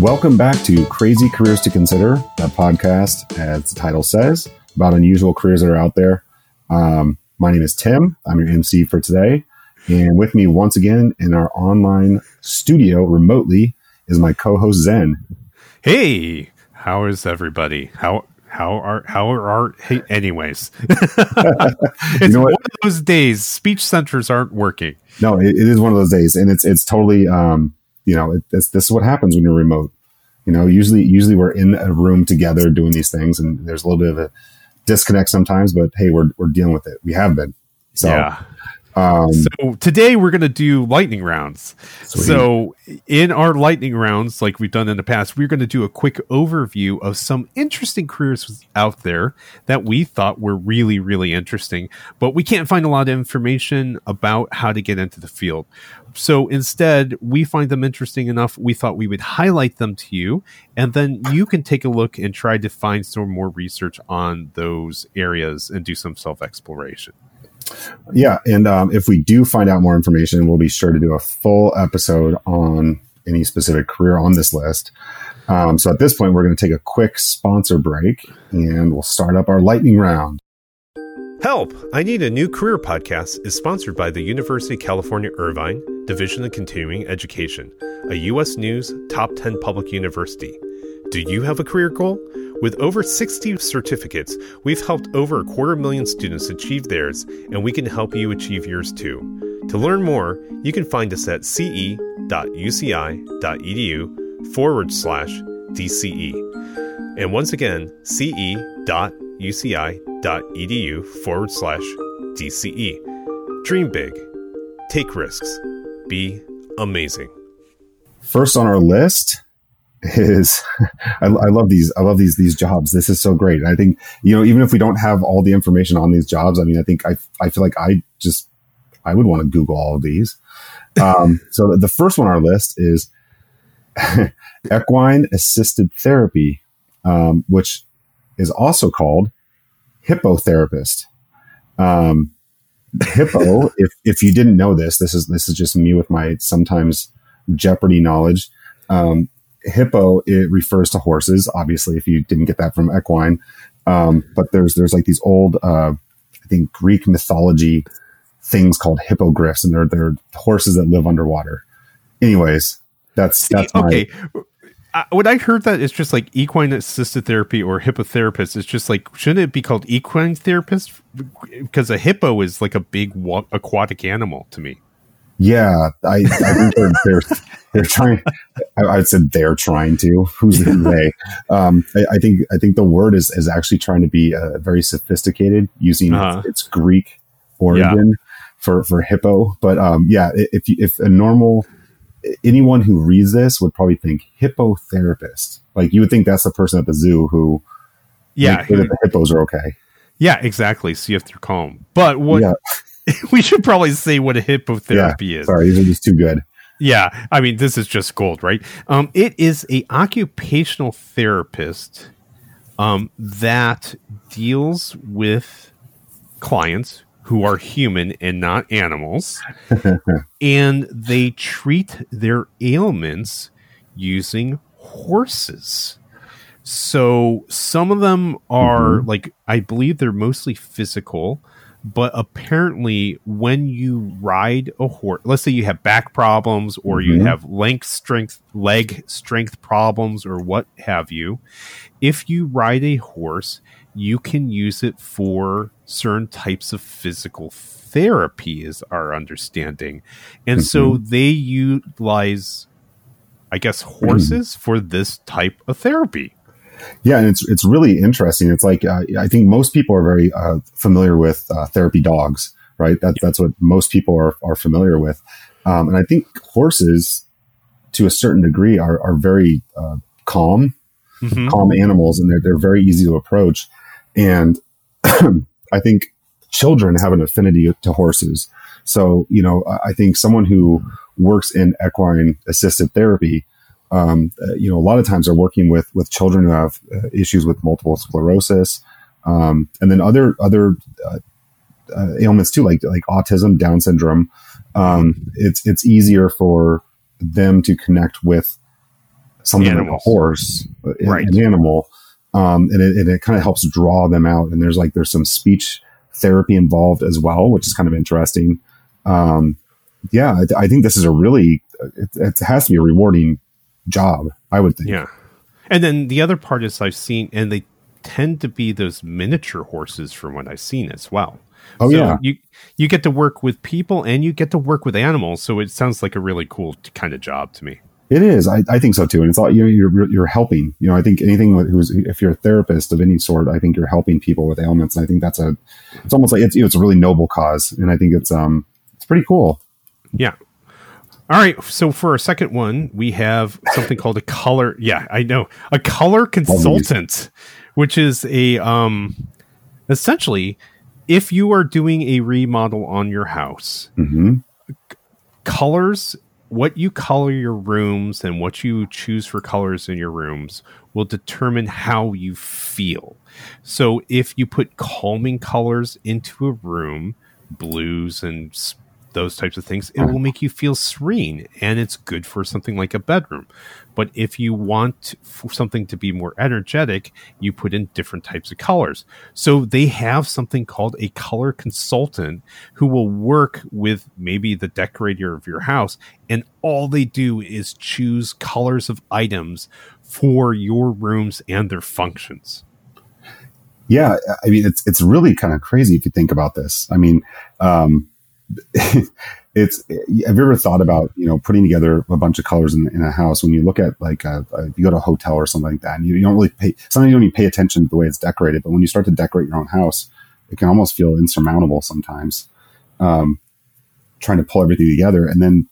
Welcome back to Crazy Careers to Consider, that podcast, as the title says, about unusual careers that are out there. Um, my name is Tim. I'm your MC for today. And with me once again in our online studio remotely is my co-host Zen. Hey, how is everybody? How how are how are our hey, anyways? it's you know one of those days. Speech centers aren't working. No, it, it is one of those days, and it's it's totally um, you know it, this is what happens when you're remote. You know, usually usually we're in a room together doing these things, and there's a little bit of a disconnect sometimes. But hey, we're we're dealing with it. We have been. So, yeah. Um, so today we're going to do lightning rounds. Sweet. So in our lightning rounds, like we've done in the past, we're going to do a quick overview of some interesting careers out there that we thought were really, really interesting, but we can't find a lot of information about how to get into the field. So instead, we find them interesting enough. We thought we would highlight them to you, and then you can take a look and try to find some more research on those areas and do some self exploration. Yeah, and um, if we do find out more information, we'll be sure to do a full episode on any specific career on this list. Um, so at this point, we're going to take a quick sponsor break, and we'll start up our lightning round. Help! I Need a New Career podcast is sponsored by the University of California Irvine Division of Continuing Education, a U.S. News Top 10 public university. Do you have a career goal? With over 60 certificates, we've helped over a quarter million students achieve theirs, and we can help you achieve yours too. To learn more, you can find us at ce.uci.edu forward slash DCE. And once again, ce.uci.edu forward slash DCE. Dream big, take risks, be amazing. First on our list is I, I, love these i love these these jobs. This is so great. And i think you know even if we don't have all the information on these jobs i mean i think i, I feel like i just i would want to google all of these. Um, so the first one on our list is equine assisted therapy um, which is also called hippotherapist. Um, hippo if, if you didn't know this this is this is just me with my sometimes jeopardy knowledge. Um, hippo it refers to horses obviously if you didn't get that from equine um, but there's there's like these old uh, i think greek mythology things called hippogriffs and they're they're horses that live underwater anyways that's that's my, okay uh, when I heard that it's just like equine assisted therapy or hippotherapist, it's just like shouldn't it be called equine therapist? Because a hippo is like a big wa- aquatic animal to me. Yeah, I, I think they're, they're, they're trying. I, I said they're trying to. Who's the they? Um, I, I, think I think the word is is actually trying to be uh, very sophisticated, using uh-huh. its, its, Greek origin yeah. for for hippo. But um, yeah, if if a normal anyone who reads this would probably think hippotherapist. Like you would think that's the person at the zoo who, yeah, who, the hippos are okay. Yeah, exactly. See if they're calm. But what? Yeah. we should probably say what a hippotherapy yeah, is. Sorry, these are just too good. Yeah, I mean this is just gold, right? Um, it is a occupational therapist um, that deals with clients who are human and not animals, and they treat their ailments using horses. So some of them are mm-hmm. like I believe they're mostly physical but apparently when you ride a horse let's say you have back problems or mm-hmm. you have length strength leg strength problems or what have you if you ride a horse you can use it for certain types of physical therapy is our understanding and mm-hmm. so they utilize i guess horses mm-hmm. for this type of therapy yeah, and it's it's really interesting. It's like uh, I think most people are very uh, familiar with uh, therapy dogs, right? That, that's what most people are are familiar with, um, and I think horses, to a certain degree, are are very uh, calm, mm-hmm. calm animals, and they're they're very easy to approach. And I think children have an affinity to horses. So you know, I think someone who works in equine assisted therapy um, uh, you know, a lot of times are working with with children who have uh, issues with multiple sclerosis, um, and then other other uh, uh ailments too, like like autism, Down syndrome. Um, it's it's easier for them to connect with something Animals. like a horse, uh, Right. an animal, um, and it, and it kind of helps draw them out. And there's like there's some speech therapy involved as well, which is kind of interesting. Um, yeah, I, I think this is a really it, it has to be a rewarding job. I would think. Yeah. And then the other part is I've seen, and they tend to be those miniature horses from what I've seen as well. Oh So yeah, you you get to work with people and you get to work with animals, so it sounds like a really cool kind of job to me. It is. I, I think so too. And it's all you know, you're you're helping. You know, I think anything with who's if you're a therapist of any sort, I think you're helping people with ailments. And I think that's a it's almost like it's you know, it's a really noble cause, and I think it's um it's pretty cool. Yeah. All right. So for our second one, we have something called a color. Yeah, I know a color consultant, which is a um, essentially, if you are doing a remodel on your house, hmm colors, what you color your rooms and what you choose for colors in your rooms will determine how you feel. So if you put calming colors into a room, blues and those types of things, it will make you feel serene and it's good for something like a bedroom. But if you want for something to be more energetic, you put in different types of colors. So they have something called a color consultant who will work with maybe the decorator of your house and all they do is choose colors of items for your rooms and their functions. Yeah, I mean it's it's really kind of crazy if you think about this. I mean, um, it's have you ever thought about you know putting together a bunch of colors in, in a house when you look at like a, a, you go to a hotel or something like that and you, you don't really pay sometimes you don't even pay attention to the way it's decorated but when you start to decorate your own house it can almost feel insurmountable sometimes um, trying to pull everything together. And then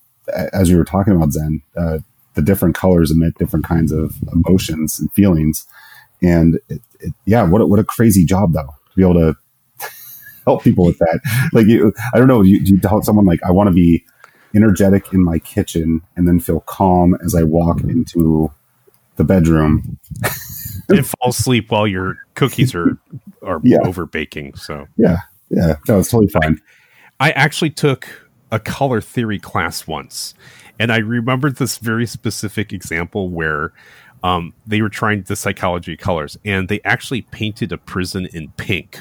as you were talking about zen uh, the different colors emit different kinds of emotions and feelings. And it, it, yeah what a, what a crazy job though to be able to help people with that. Like you, I don't know. You, you tell someone like, I want to be energetic in my kitchen and then feel calm as I walk into the bedroom. and fall asleep while your cookies are are Yeah. over baking. So Yeah, yeah, no, it's totally fine. I actually took a color theory class once, and I remembered this very specific example where um, they were trying the psychology of colors, and they actually painted a prison in pink.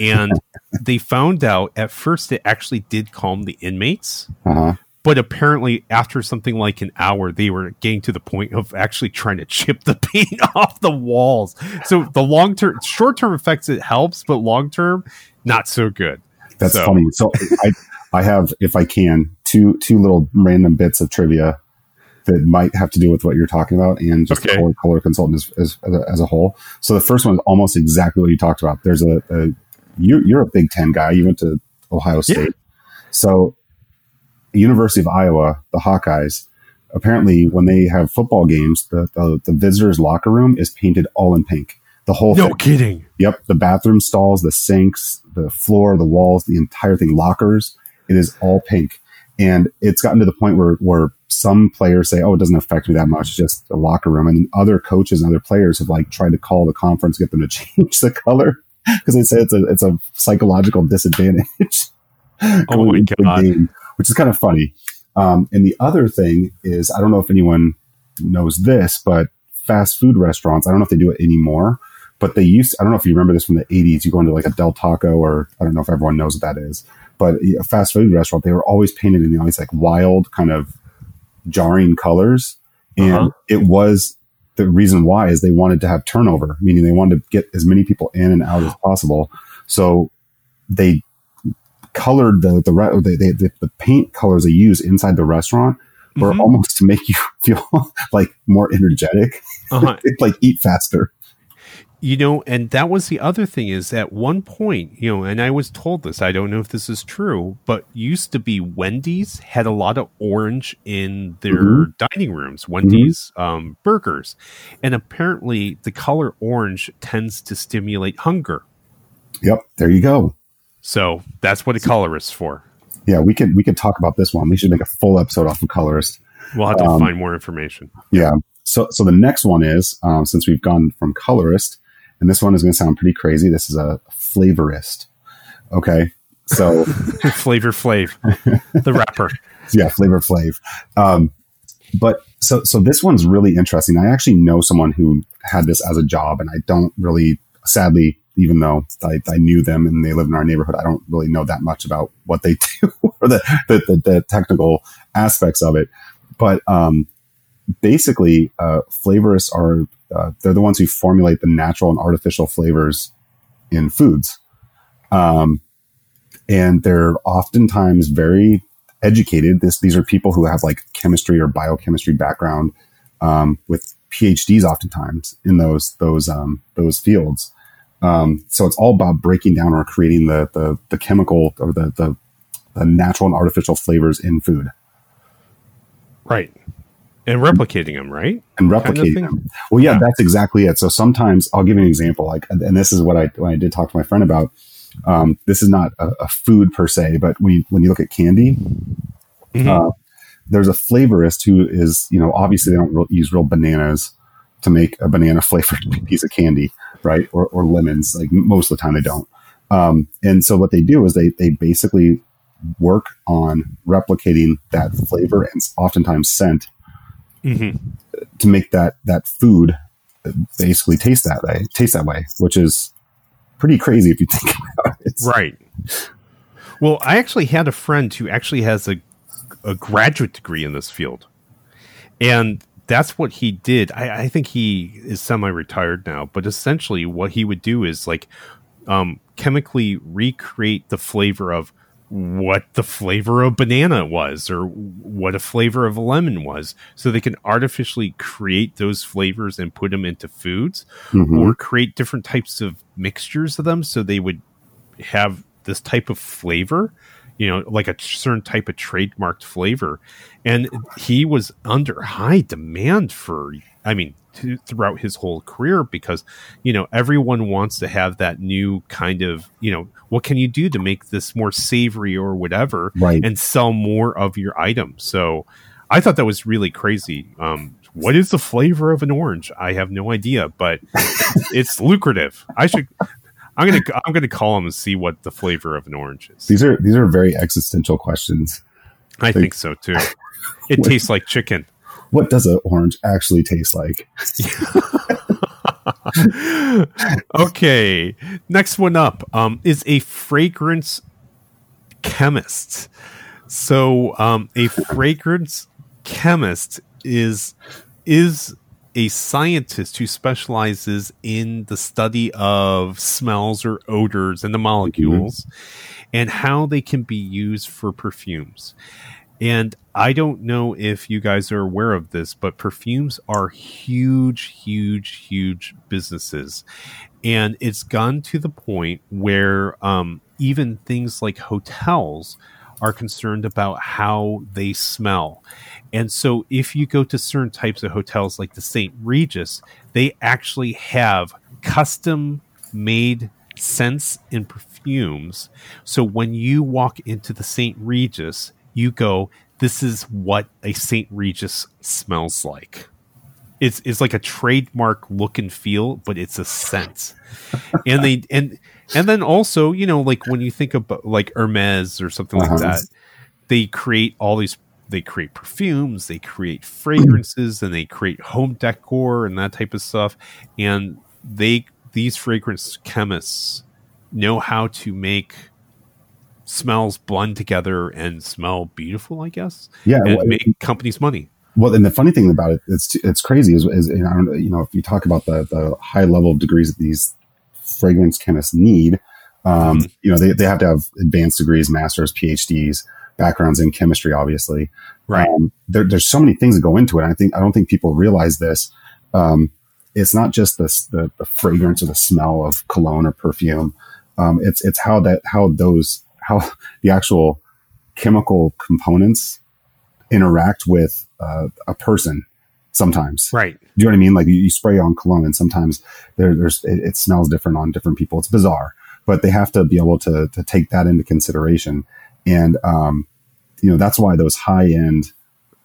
And they found out at first it actually did calm the inmates, Uh-huh. but apparently after something like an hour, they were getting to the point of actually trying to chip the paint off the walls. So the long term, short term effects it helps, but long term, not so good. That's So- funny. So I, I have, if I can, two two little random bits of trivia that might have to do with what you're talking about and just Okay. color, color consultant as, as, as, a, whole. So the first one is almost exactly what you talked about. There's a, a you, you're a Big Ten guy. You went to Ohio State. Yeah. So University of Iowa, the Hawkeyes, apparently when they have football games, the, the, the visitors locker room is painted all in pink. The whole thing No thing. kidding. Yep, the bathroom stalls, the sinks, the floor, the walls, the entire thing, lockers, it is all pink. And it's gotten to the point where where some players say, "Oh, it doesn't affect me that much, just a locker room." And other coaches and other players have like tried to call the conference, get them to change the color because they say it's a it's a psychological disadvantage. Oh my God. game, which is kind of funny. Um, and the other thing is, I don't know if anyone knows this, but fast food restaurants, I don't know if they do it anymore, but they used, I don't know if you remember this from the 80s. You go into like a Del Taco, or I don't know if everyone knows what that is, but a fast food restaurant, they were always painted in these like wild, kind of jarring colors. And Uh-huh. it was the reason why is they wanted to have turnover, meaning they wanted to get as many people in and out as possible. So they colored the the, re- they, they, the the paint colors they use inside the restaurant were Mhm. almost to make you feel like more energetic, Uh-huh. like eat faster. You know, and that was the other thing is at one point, you know, and I was told this, I don't know if this is true, but used to be Wendy's had a lot of orange in their Mhm. dining rooms, Wendy's um, burgers. And apparently the color orange tends to stimulate hunger. Yep, there you go. So that's what a color is for. Yeah, we could we could talk about this one. We should make a full episode off of colorist. We'll have to Um, find more information. Yeah. So so the next one is um, since we've gone from colorist, and this one is going to sound pretty crazy. This is a flavorist. Okay. So Flavor Flav, the rapper. yeah, Flavor Flav. Um, but so so this one's really interesting. I actually know someone who had this as a job, and I don't really, sadly, even though I, I knew them and they live in our neighborhood, I don't really know that much about what they do or the, the, the, the technical aspects of it. But um, basically, uh, flavorists are uh, they're the ones who formulate the natural and artificial flavors in foods, um, and they're oftentimes very educated. This these are people who have like chemistry or biochemistry background um, with PhDs, oftentimes in those those um, those fields. Um, so it's all about breaking down or creating the the, the chemical or the, the, the natural and artificial flavors in food. Right. And replicating them, right? And replicating kind of them. Well, yeah, yeah, that's exactly it. So sometimes I'll give you an example. Like, and this is what I when I did talk to my friend about. Um, this is not a, a, food per se, but when you, when you look at candy, mm-hmm. uh, there's a flavorist who is, you know, obviously they don't real, use real bananas to make a banana flavored piece of candy, right? Or, or lemons. Like most of the time they don't. Um, and so what they do is they they basically work on replicating that flavor and oftentimes scent mm-hmm. to make that that food basically taste that way, taste that way, which is pretty crazy if you think about it. Right. Well, I actually had a friend who actually has a a graduate degree in this field, and that's what he did. I, I think he is semi-retired now, but essentially, what he would do is like um, chemically recreate the flavor of what the flavor of banana was or what a flavor of a lemon was so they can artificially create those flavors and put them into foods mm-hmm. or create different types of mixtures of them so they would have this type of flavor you know like a certain type of trademarked flavor. And he was under high demand for i mean to, throughout his whole career because you know everyone wants to have that new kind of you know what can you do to make this more savory or whatever right. and sell more of your item? So i thought that was really crazy. Um, what is the flavor of an orange? I have no idea but it's lucrative. I should i'm gonna i'm gonna call him and see what the flavor of an orange is these are these are very existential questions i like, think so too it tastes like chicken what does an orange actually taste like? okay, next one up um, is a fragrance chemist. So, um, a fragrance chemist is is a scientist who specializes in the study of smells or odors and the molecules mm-hmm. and how they can be used for perfumes. And I don't know if you guys are aware of this, but perfumes are huge, huge, huge businesses. And it's gone to the point where um, even things like hotels are concerned about how they smell. And so if you go to certain types of hotels like the St. Regis, they actually have custom made scents and perfumes. So when you walk into the St. Regis, you go, this is what a St. Regis smells like. It's it's like a trademark look and feel, but it's a scent. and they and and then also, you know, like when you think about like Hermes or something uh-huh. like that, they create all these they create perfumes, they create fragrances, and they create home decor and that type of stuff. And they these fragrance chemists know how to make smells blend together and smell beautiful, I guess. Yeah, and well, make companies money. Well, and the funny thing about it, it's it's crazy is, is you know, you know if you talk about the the high level of degrees that these fragrance chemists need, um, mm-hmm. you know they, they have to have advanced degrees, masters, PhDs, backgrounds in chemistry, obviously. Right. Um, there, there's so many things that go into it. I think I don't think people realize this. Um, it's not just this, the the fragrance or the smell of cologne or perfume. Um, it's it's how that how those how the actual chemical components interact with uh, a person sometimes. Right. Do you know what I mean? Like you, you spray on cologne and sometimes there, there's, it, it, smells different on different people. It's bizarre, but they have to be able to, to take that into consideration. And, um, you know, that's why those high end,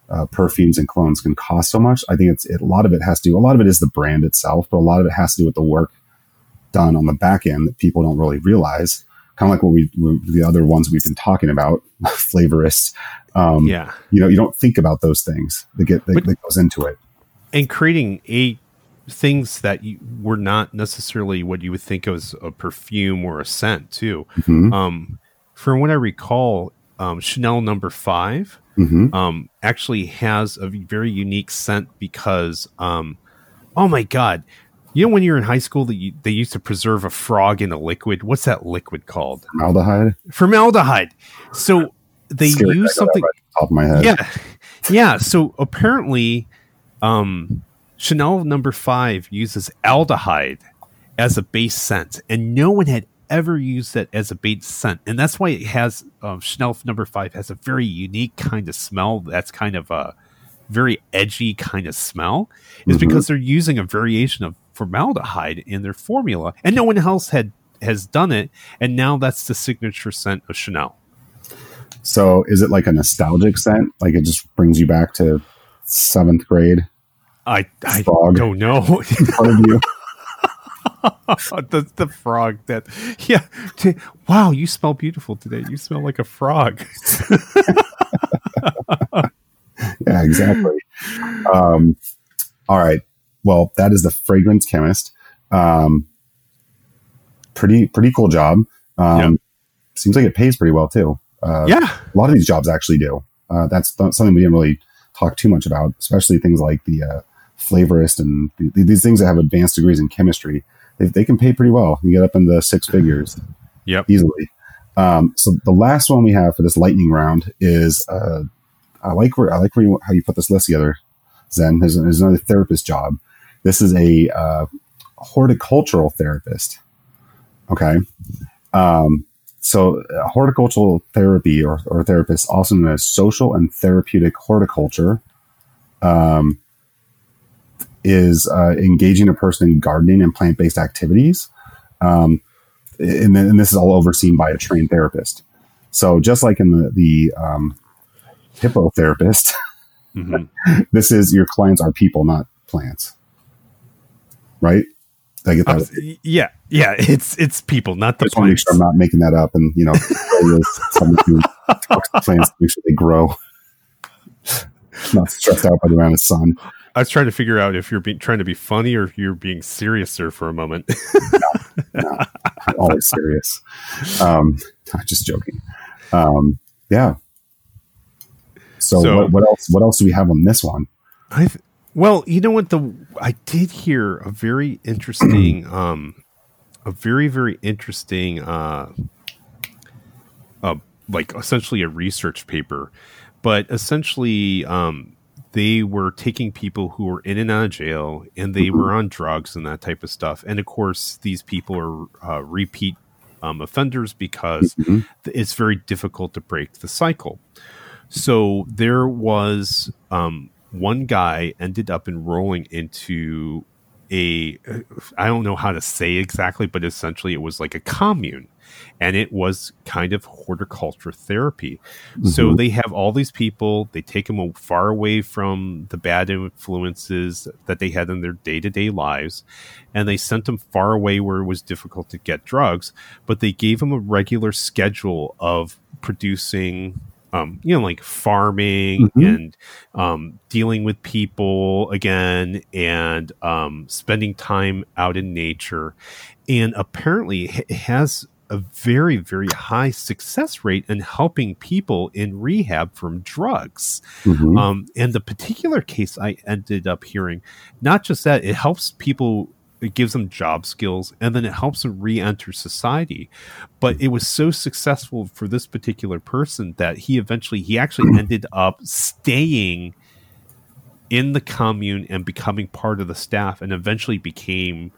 uh, perfumes and colognes can cost so much. I think it's, it, a lot of it has to do, a lot of it is the brand itself, but a lot of it has to do with the work done on the back end that people don't really realize kind of like what we the other ones we've been talking about, flavorists, Um, yeah. You know, you don't think about those things that get that, But- that goes into it. and creating a things that you, were not necessarily what you would think of as a perfume or a scent too. Mhm. Um, from what I recall, um, Chanel Number Five Mhm. um, actually has a very unique scent because, um, oh my god, you know when you're in high school that they used to preserve a frog in a liquid. What's that liquid called? Formaldehyde. Formaldehyde. So they Scary use that I got something. right off the top of my head. Yeah, yeah. So apparently, um, Chanel Number Five uses aldehyde as a base scent, and no one had ever used that as a base scent, and that's why it has um, Chanel Number Five has a very unique kind of smell. That's kind of a very edgy kind of smell, is Mhm. because they're using a variation of formaldehyde in their formula, and no one else had has done it, and now that's the signature scent of Chanel. So is it like a nostalgic scent? Like it just brings you back to seventh grade I I Frog. don't know. part of you? the the frog that yeah. T- wow, you smell beautiful today. You smell like a frog. yeah, exactly. Um, all right. Well, that is the fragrance chemist. Um, pretty pretty cool job. Um, Seems like it pays pretty well too. Uh, yeah. a lot of these jobs actually do. Uh, that's th- something we didn't really talk too much about, especially things like the uh, flavorist and th- these things that have advanced degrees in chemistry. They, they can pay pretty well. You get up in the six figures Yep. easily. Um, so the last one we have for this lightning round is uh, I like where I like where you, how you put this list together, Zen. There's, there's another therapist job. This is a uh, horticultural therapist. Okay. Um, so uh, horticultural therapy or, or therapist, also known as social and therapeutic horticulture, um, is uh, engaging a person in gardening and plant-based activities. Um, and, then, and this is all overseen by a trained therapist. So just like in the, the um, hippotherapist, Mhm. this is your clients are people, not plants. Right? I get that? Um, yeah, yeah. It's it's people, not I the just want to make plants. sure I'm not making that up and, you know, someone who talks to plants to make sure they grow. not stressed out by the amount of sun. I was trying to figure out if you're being trying to be funny or if you're being serious there for a moment. I'm always serious. Um, I'm just joking. Um, yeah. So, So- what, what else? What else do we have on this one? I th- well, you know what the I did hear a very interesting um a very very interesting uh uh like essentially a research paper but essentially um they were taking people who were in and out of jail and they were on drugs and that type of stuff and of course these people are uh, repeat um, offenders because Mhm. th- it's very difficult to break the cycle. So there was um, one guy ended up enrolling into a I don't know how to say exactly, but essentially it was like a commune, and it was kind of horticulture therapy. So Mhm. they have all these people. They take them far away from the bad influences that they had in their day to day lives, and they sent them far away where it was difficult to get drugs. But they gave them a regular schedule of producing, um, you know, like farming Mhm. and um, dealing with people again, and um, spending time out in nature. And apparently, it has a very, very high success rate in helping people in rehab from drugs. Mhm. Um, and the particular case I ended up hearing, not just that, it helps people, it gives them job skills, and then it helps them re enter society. But it was so successful for this particular person that he eventually, he actually ended up staying in the commune and becoming part of the staff and eventually became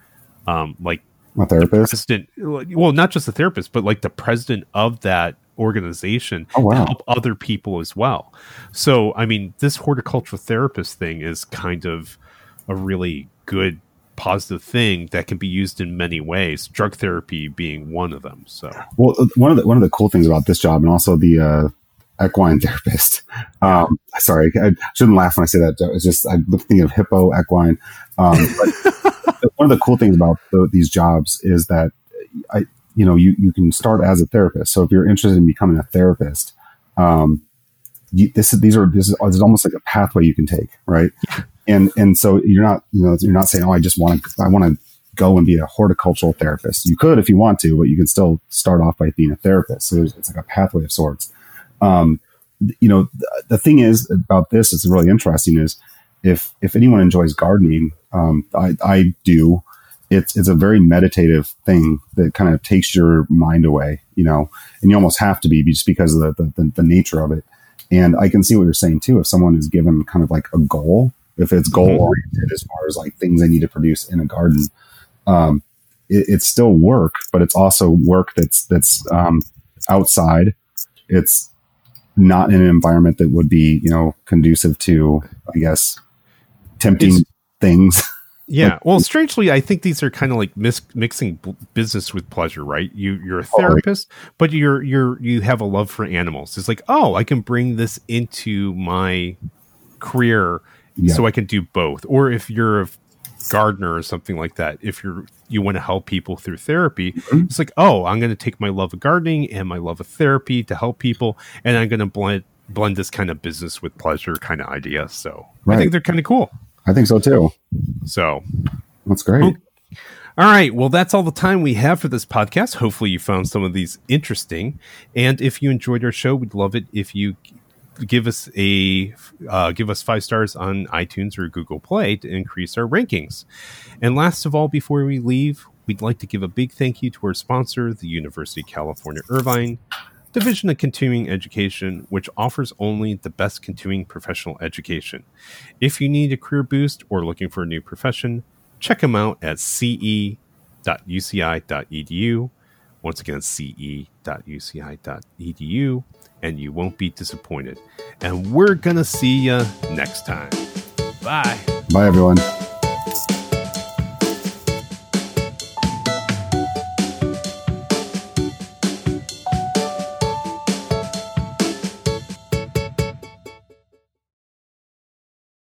um, like a therapist. president well not just a therapist but like the president of that organization Oh, to wow. help other people as well so i mean this horticultural therapist thing is kind of a really good positive thing that can be used in many ways drug therapy being one of them so Well, one of the one of the cool things about this job, and also the uh, equine therapist. Um, sorry, I shouldn't laugh when I say that. It's just I'm thinking of hippo, equine. Um, but one of the cool things about the, these jobs is that I, you know, you you can start as a therapist. So if you're interested in becoming a therapist, um, you, this these are this is, this is almost like a pathway you can take, right? And and so you're not you know you're not saying oh I just want to I want to go and be a horticultural therapist. You could if you want to, but you can still start off by being a therapist. So it's like a pathway of sorts. Um, you know, the, the thing is about this is really interesting is if if anyone enjoys gardening, um, I, I do. It's it's a very meditative thing that kind of takes your mind away, you know, and you almost have to be just because of the, the, the nature of it. And I can see what you're saying too. If someone is given kind of like a goal, if it's goal mm-hmm. oriented as far as like things they need to produce in a garden, um, it, it's still work, but it's also work that's that's um, outside. It's not in an environment that would be you know conducive to, I guess, tempting it's, things. Yeah. like, well, strangely, I think these are kind of like mis- mixing b- business with pleasure, right? You you're a therapist, oh, but you're you're you have a love for animals. It's like, oh, I can bring this into my career, yeah. so I can do both. Or if you're a gardener or something like that, if you're you want to help people through therapy, mm-hmm. it's like, oh, I'm going to take my love of gardening and my love of therapy to help people, and I'm going to blend blend this kind of business with pleasure kind of idea. So right. I think they're kind of cool. I think so too. So that's great. Okay. All right. Well, that's all the time we have for this podcast. Hopefully, you found some of these interesting. And if you enjoyed our show, we'd love it if you give us a uh, give us five stars on iTunes or Google Play to increase our rankings. And last of all, before we leave, we'd like to give a big thank you to our sponsor, the University of California Irvine. Division of Continuing Education, which offers only the best continuing professional education. If you need a career boost or looking for a new profession, check them out at ce.uci.edu. Once again, ce.uci.edu, and you won't be disappointed. And we're going to see you next time. Bye. Bye, everyone.